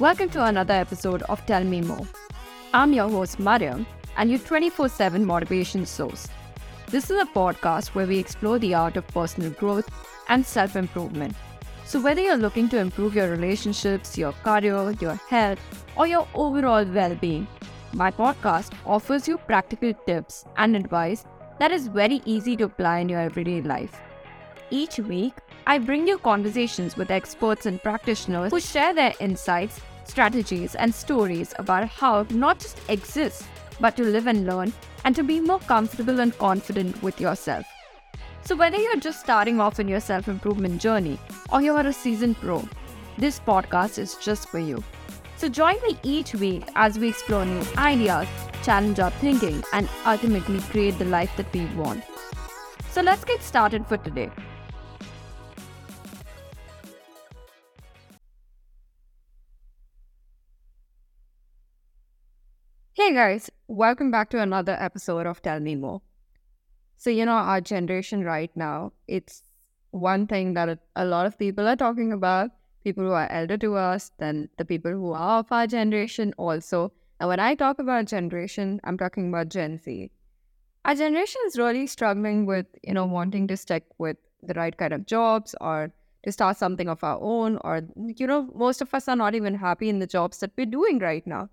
Welcome to another episode of Tell Me More. I'm your host, Mariam, and your 24 7 motivation source. This is a podcast where we explore the art of personal growth and self improvement. So, whether you're looking to improve your relationships, your career, your health, or your overall well being, my podcast offers you practical tips and advice that is very easy to apply in your everyday life. Each week, I bring you conversations with experts and practitioners who share their insights, strategies, and stories about how not just exist, but to live and learn and to be more comfortable and confident with yourself. So, whether you're just starting off in your self improvement journey or you're a seasoned pro, this podcast is just for you. So, join me each week as we explore new ideas, challenge our thinking, and ultimately create the life that we want. So, let's get started for today. Hey guys, welcome back to another episode of Tell Me More. So, you know, our generation right now, it's one thing that a lot of people are talking about people who are elder to us, then the people who are of our generation also. And when I talk about generation, I'm talking about Gen Z. Our generation is really struggling with, you know, wanting to stick with the right kind of jobs or to start something of our own, or, you know, most of us are not even happy in the jobs that we're doing right now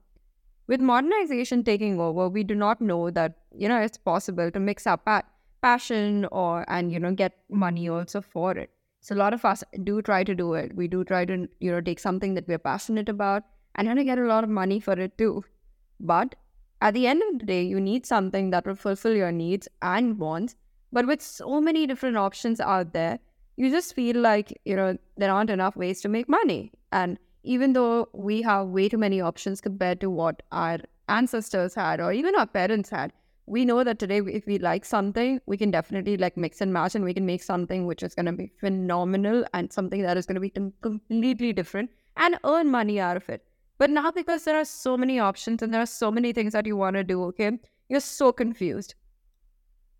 with modernization taking over, we do not know that you know it's possible to mix up pa- passion or and you know get money also for it. So a lot of us do try to do it. We do try to you know take something that we're passionate about and then get a lot of money for it too. But at the end of the day, you need something that will fulfill your needs and wants. But with so many different options out there, you just feel like you know there aren't enough ways to make money and even though we have way too many options compared to what our ancestors had or even our parents had we know that today if we like something we can definitely like mix and match and we can make something which is going to be phenomenal and something that is going to be completely different and earn money out of it. But now because there are so many options and there are so many things that you want to do okay you're so confused.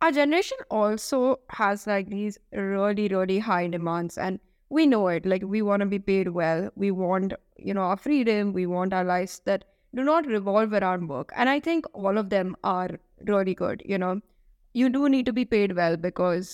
Our generation also has like these really really high demands and we know it like we want to be paid well. We want you know our freedom. We want our lives that do not revolve around work. And i think all of them are really good you know. You do need to be paid well because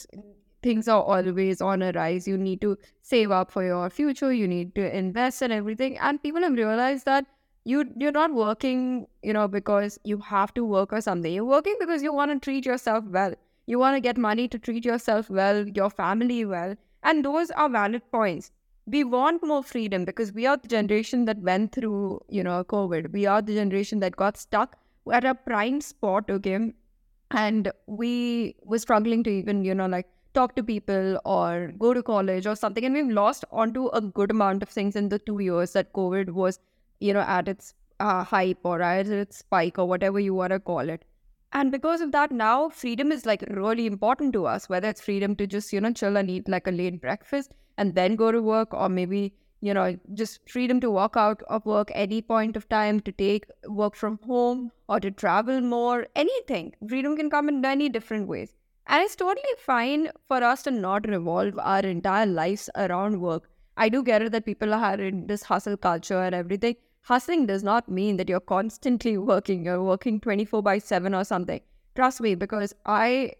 things are always on a rise. You need to save up for your future. You need to invest in everything. And people have realized that you you're not working you know because you have to work or something. You're working because you want to treat yourself well. You want to get money to treat yourself well your family well and those are valid points. We want more freedom because we are the generation that went through, you know, COVID. We are the generation that got stuck at a prime spot, okay? And we were struggling to even, you know, like talk to people or go to college or something. And we've lost onto a good amount of things in the two years that COVID was, you know, at its uh, hype or at its spike or whatever you want to call it. And because of that, now freedom is like really important to us, whether it's freedom to just, you know, chill and eat like a late breakfast and then go to work, or maybe, you know, just freedom to walk out of work any point of time, to take work from home or to travel more, anything. Freedom can come in many different ways. And it's totally fine for us to not revolve our entire lives around work. I do get it that people are in this hustle culture and everything hustling does not mean that you're constantly working, you're working 24 by 7 or something. Trust me, because I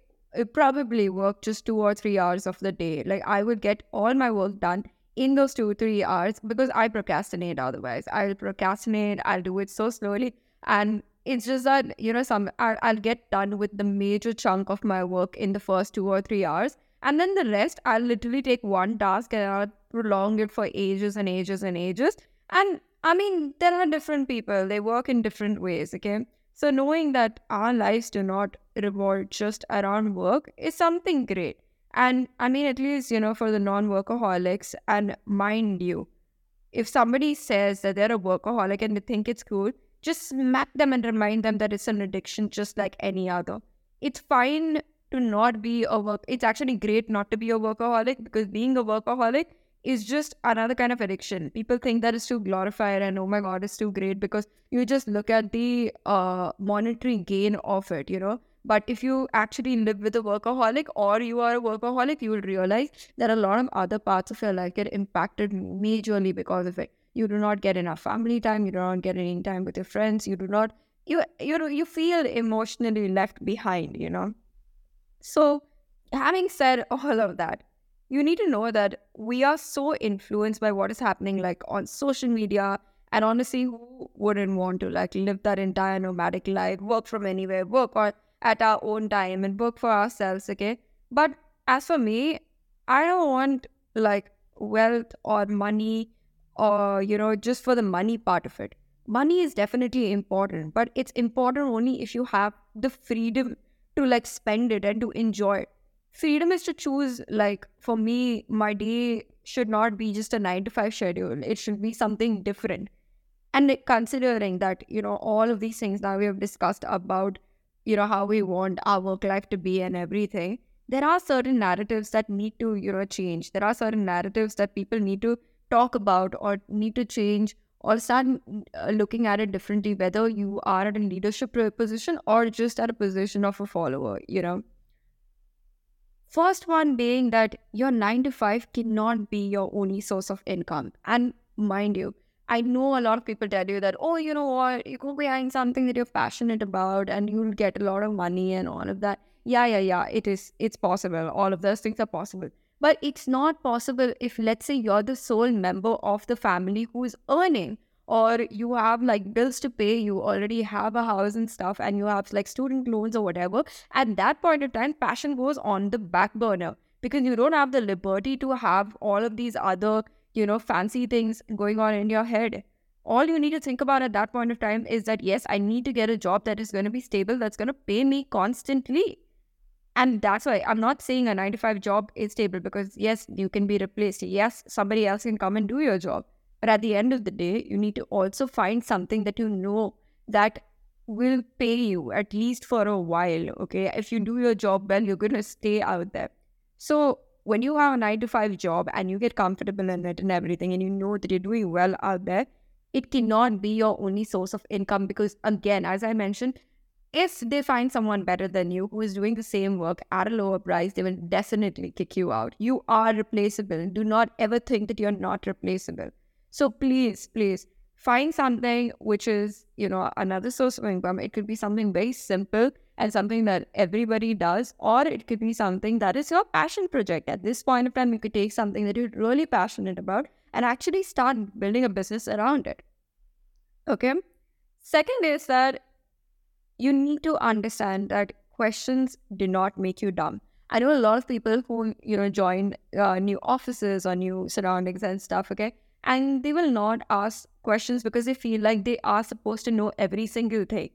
probably work just two or three hours of the day. Like I would get all my work done in those two, or three hours because I procrastinate otherwise. I'll procrastinate, I'll do it so slowly. And it's just that, you know, some I'll, I'll get done with the major chunk of my work in the first two or three hours. And then the rest, I'll literally take one task and I'll prolong it for ages and ages and ages. And I mean, there are different people, they work in different ways, okay? So, knowing that our lives do not revolve just around work is something great. And I mean, at least, you know, for the non workaholics, and mind you, if somebody says that they're a workaholic and they think it's cool, just smack them and remind them that it's an addiction just like any other. It's fine to not be a work. It's actually great not to be a workaholic because being a workaholic is just another kind of addiction. People think that is too glorified and oh my god, it's too great because you just look at the uh, monetary gain of it, you know. But if you actually live with a workaholic or you are a workaholic, you will realize that a lot of other parts of your life get impacted majorly because of it. you do not get enough family time you do not get any time with your friends you do not you you know you feel emotionally left behind you know so having said all of that you need to know that we are so influenced by what is happening mm-hmm. like on social media and honestly who wouldn't want to like live that entire nomadic life work from anywhere work on at our own time and work for ourselves okay? But as for me i don't want like wealth or money or you know just for the money part of it. Money is definitely important but it's important only if you have the freedom to like spend it and to enjoy it freedom is to choose like for me my day should not be just a 9 to 5 schedule. It should be something different. And considering that you know all of these things that we have discussed about you know how we want our work life to be and everything there are certain narratives that need to you know change. There are certain narratives that people need to talk about or need to change or start uh, looking at it differently whether you are at a leadership position or just at a position of a follower you know first one being that your 9 to 5 cannot be your only source of income and mind you I know a lot of people tell you that, oh, you know what, you go behind something that you're passionate about and you'll get a lot of money and all of that. Yeah, yeah, yeah, it is, it's possible. All of those things are possible. But it's not possible if, let's say, you're the sole member of the family who is earning or you have like bills to pay, you already have a house and stuff, and you have like student loans or whatever. At that point of time, passion goes on the back burner because you don't have the liberty to have all of these other you know, fancy things going on in your head. All you need to think about at that point of time is that, yes, I need to get a job that is going to be stable, that's going to pay me constantly. And that's why I'm not saying a nine to five job is stable because, yes, you can be replaced. Yes, somebody else can come and do your job. But at the end of the day, you need to also find something that you know that will pay you at least for a while. Okay. If you do your job well, you're going to stay out there. So when you have a nine to five job and you get comfortable in it and everything, and you know that you're doing well out there, it cannot be your only source of income because, again, as I mentioned, if they find someone better than you who is doing the same work at a lower price, they will definitely kick you out. You are replaceable. Do not ever think that you're not replaceable. So please, please find something which is, you know, another source of income. It could be something very simple and something that everybody does, or it could be something that is your passion project. At this point of time, you could take something that you're really passionate about and actually start building a business around it. Okay. Second is that you need to understand that questions do not make you dumb. I know a lot of people who, you know, join uh, new offices or new surroundings and stuff, okay? And they will not ask questions because they feel like they are supposed to know every single thing.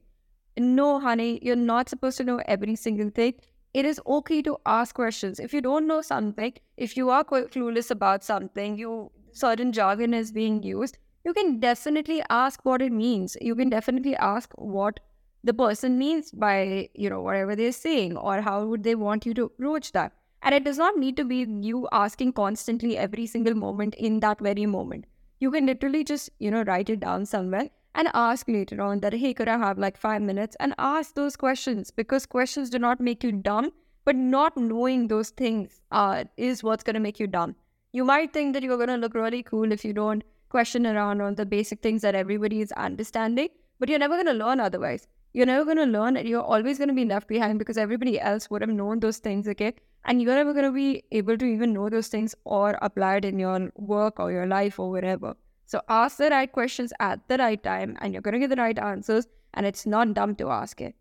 No, honey, you're not supposed to know every single thing. It is okay to ask questions. If you don't know something, if you are quite clueless about something, you certain jargon is being used, you can definitely ask what it means. You can definitely ask what the person means by, you know, whatever they're saying or how would they want you to approach that. And it does not need to be you asking constantly every single moment in that very moment. You can literally just, you know, write it down somewhere and ask later on that, hey, could I have like five minutes? And ask those questions because questions do not make you dumb, but not knowing those things uh, is what's going to make you dumb. You might think that you're going to look really cool if you don't question around on the basic things that everybody is understanding, but you're never going to learn otherwise. You're never going to learn and you're always going to be left behind because everybody else would have known those things, okay? And you're never going to be able to even know those things or apply it in your work or your life or whatever. So ask the right questions at the right time and you're going to get the right answers and it's not dumb to ask it.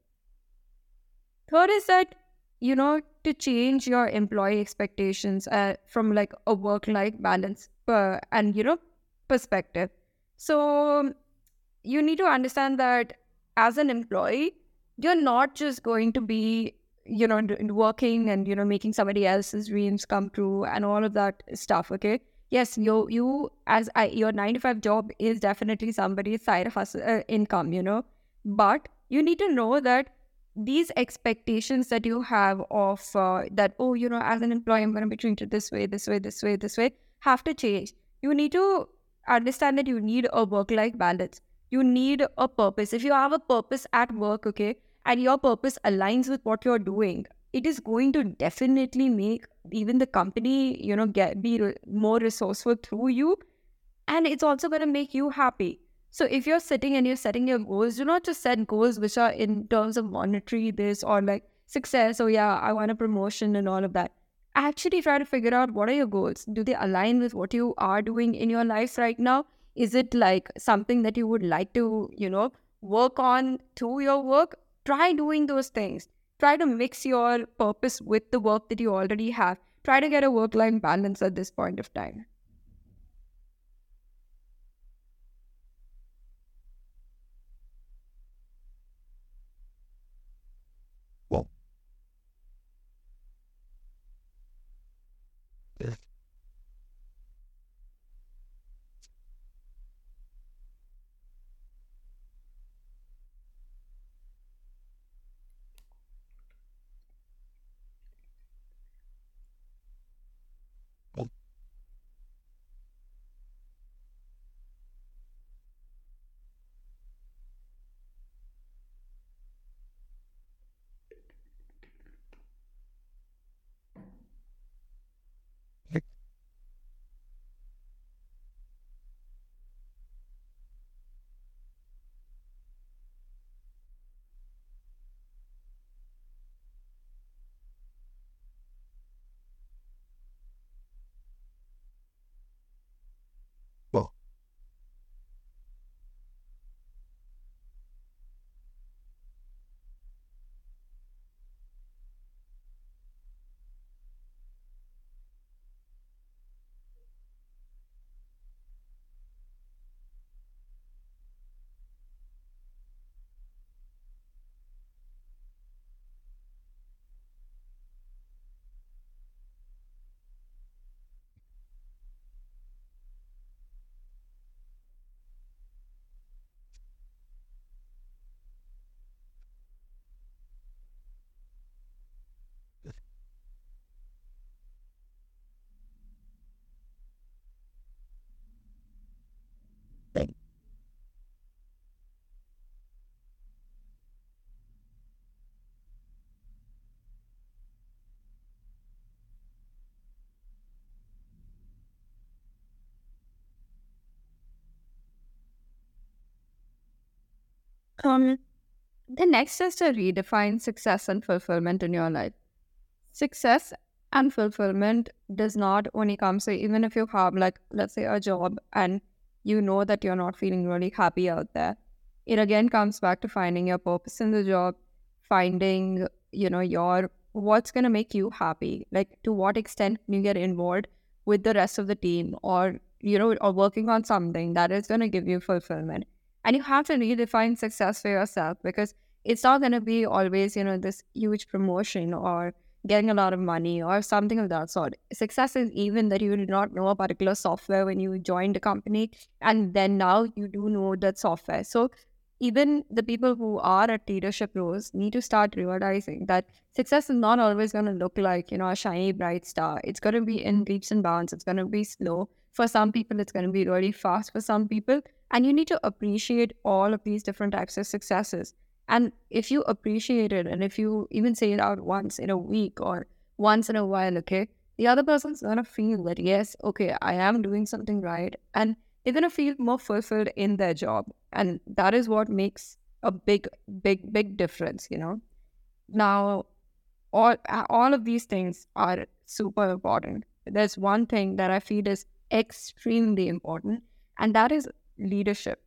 Third is that, you know, to change your employee expectations uh, from like a work life balance per, and, you know, perspective. So you need to understand that as an employee, you're not just going to be, you know, working and, you know, making somebody else's dreams come true and all of that stuff, okay? yes, you you as I, your nine to five job is definitely somebody's side of us uh, income, you know, but you need to know that these expectations that you have of uh, that oh you know as an employee i'm going to be treated this way this way this way this way have to change. You need to understand that you need a work life balance. You need a purpose. If you have a purpose at work okay and your purpose aligns with what you're doing it is going to definitely make even the company you know get be re- more resourceful through you and it's also going to make you happy. So if you're sitting and you're setting your goals, do not just set goals which are in terms of monetary this or like success. Oh yeah, I want a promotion and all of that. Actually try to figure out what are your goals. Do they align with what you are doing in your life right now? Is it like something that you would like to, you know, work on through your work? Try doing those things. Try to mix your purpose with the work that you already have. Try to get a work life balance at this point of time. Um, the next is to redefine success and fulfillment in your life. Success and fulfillment does not only come so even if you have like let's say a job and you know that you're not feeling really happy out there, it again comes back to finding your purpose in the job, finding, you know, your what's gonna make you happy. Like to what extent can you get involved with the rest of the team or you know, or working on something that is gonna give you fulfillment and you have to redefine success for yourself because it's not going to be always, you know, this huge promotion or getting a lot of money or something of that sort. Success is even that you did not know a particular software when you joined a company and then now you do know that software. So even the people who are at leadership roles need to start realizing that success is not always going to look like, you know, a shiny bright star. It's going to be in leaps and bounds. It's going to be slow. For some people, it's going to be really fast for some people. And you need to appreciate all of these different types of successes. And if you appreciate it, and if you even say it out once in a week or once in a while, okay, the other person's gonna feel that, yes, okay, I am doing something right. And they're gonna feel more fulfilled in their job. And that is what makes a big, big, big difference, you know? Now, all, all of these things are super important. There's one thing that I feel is extremely important, and that is leadership.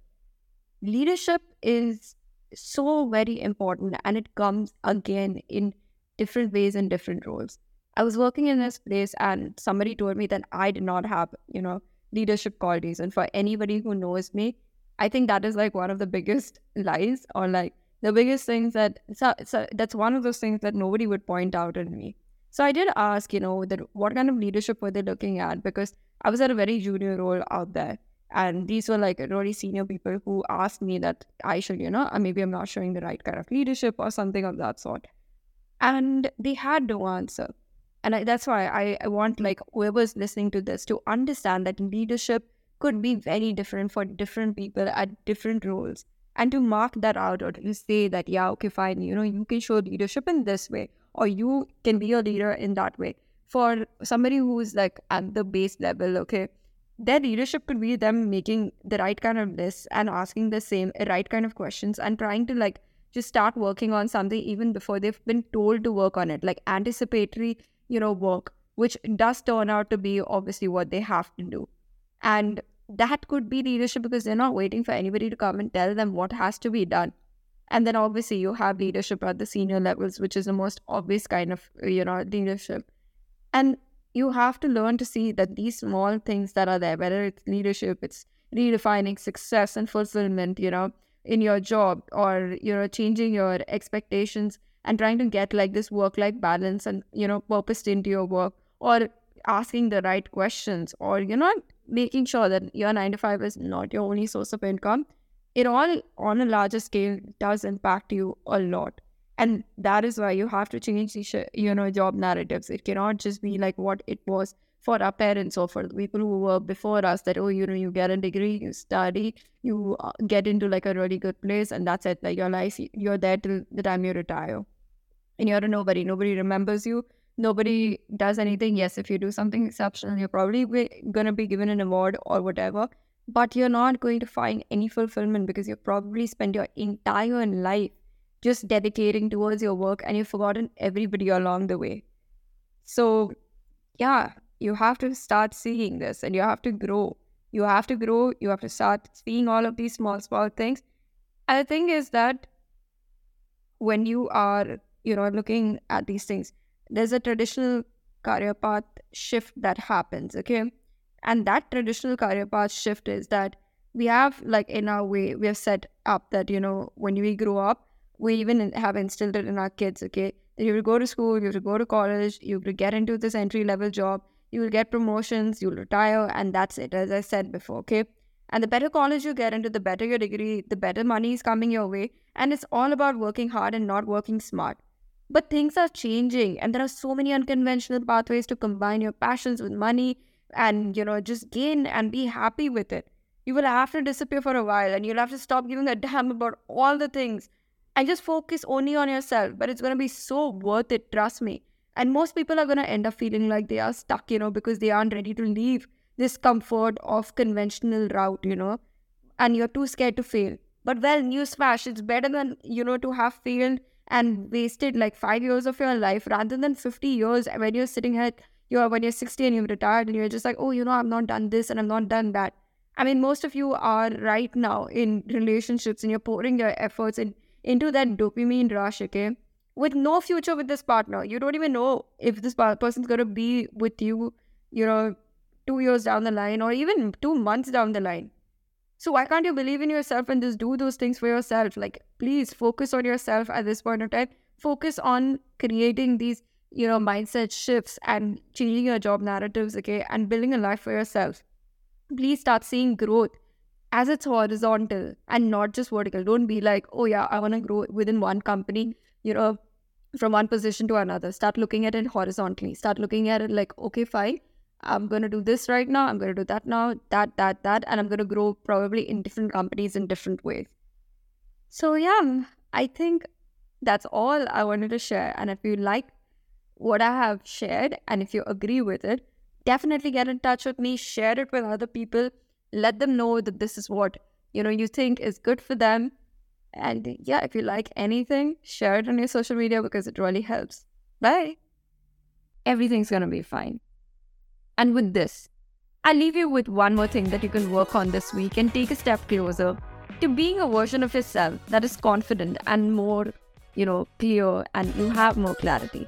Leadership is so very important and it comes again in different ways and different roles. I was working in this place and somebody told me that I did not have, you know, leadership qualities. And for anybody who knows me, I think that is like one of the biggest lies or like the biggest things that so, so that's one of those things that nobody would point out in me. So I did ask, you know, that what kind of leadership were they looking at? Because I was at a very junior role out there. And these were like really senior people who asked me that I should, you know, uh, maybe I'm not showing the right kind of leadership or something of that sort. And they had no answer. And I, that's why I, I want like whoever's listening to this to understand that leadership could be very different for different people at different roles. And to mark that out or to say that, yeah, okay, fine, you know, you can show leadership in this way, or you can be a leader in that way. For somebody who's like at the base level, okay, their leadership could be them making the right kind of lists and asking the same uh, right kind of questions and trying to like just start working on something even before they've been told to work on it like anticipatory you know work which does turn out to be obviously what they have to do. And that could be leadership because they're not waiting for anybody to come and tell them what has to be done. And then obviously you have leadership at the senior levels which is the most obvious kind of you know leadership. And you have to learn to see that these small things that are there whether it's leadership it's redefining success and fulfillment you know in your job or you know changing your expectations and trying to get like this work life balance and you know purpose into your work or asking the right questions or you know making sure that your 9 to 5 is not your only source of income it all on a larger scale does impact you a lot and that is why you have to change the you know job narratives. It cannot just be like what it was for our parents or for the people who were before us that oh you know you get a degree you study you uh, get into like a really good place and that's it. Like your life you're there till the time you retire. And you're a nobody. Nobody remembers you. Nobody does anything. Yes, if you do something exceptional, you're probably going to be given an award or whatever, but you're not going to find any fulfillment because you've probably spent your entire life just dedicating towards your work and you've forgotten everybody along the way. So, yeah, you have to start seeing this and you have to grow. You have to grow. You have to start seeing all of these small, small things. And the thing is that when you are, you know, looking at these things, there's a traditional career path shift that happens, okay? And that traditional career path shift is that we have, like, in our way, we have set up that, you know, when we grow up, we even have instilled it in our kids, okay? You will go to school, you to go to college, you to get into this entry level job, you will get promotions, you'll retire, and that's it, as I said before, okay? And the better college you get into, the better your degree, the better money is coming your way. And it's all about working hard and not working smart. But things are changing, and there are so many unconventional pathways to combine your passions with money and, you know, just gain and be happy with it. You will have to disappear for a while and you'll have to stop giving a damn about all the things and just focus only on yourself. But it's going to be so worth it, trust me. And most people are going to end up feeling like they are stuck, you know, because they aren't ready to leave this comfort of conventional route, you know, and you're too scared to fail. But well, newsflash, it's better than, you know, to have failed and wasted like five years of your life rather than 50 years when you're sitting at you're when you're 60 and you're retired and you're just like oh you know i've not done this and i've not done that i mean most of you are right now in relationships and you're pouring your efforts in, into that dopamine rush okay with no future with this partner you don't even know if this person's going to be with you you know two years down the line or even two months down the line so why can't you believe in yourself and just do those things for yourself? Like, please focus on yourself at this point of time. Focus on creating these, you know, mindset shifts and changing your job narratives, okay, and building a life for yourself. Please start seeing growth as it's horizontal and not just vertical. Don't be like, oh yeah, I want to grow within one company, you know, from one position to another. Start looking at it horizontally. Start looking at it like, okay, fine I'm going to do this right now. I'm going to do that now, that, that, that. And I'm going to grow probably in different companies in different ways. So, yeah, I think that's all I wanted to share. And if you like what I have shared and if you agree with it, definitely get in touch with me, share it with other people, let them know that this is what you know you think is good for them. And yeah, if you like anything, share it on your social media because it really helps. Bye. Everything's gonna be fine. And with this, I leave you with one more thing that you can work on this week and take a step closer to being a version of yourself that is confident and more, you know, clear and you have more clarity.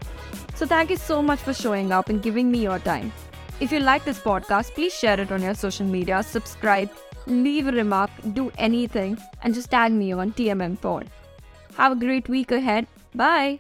So thank you so much for showing up and giving me your time. If you like this podcast, please share it on your social media, subscribe, leave a remark, do anything, and just tag me on TMM Pod. Have a great week ahead. Bye.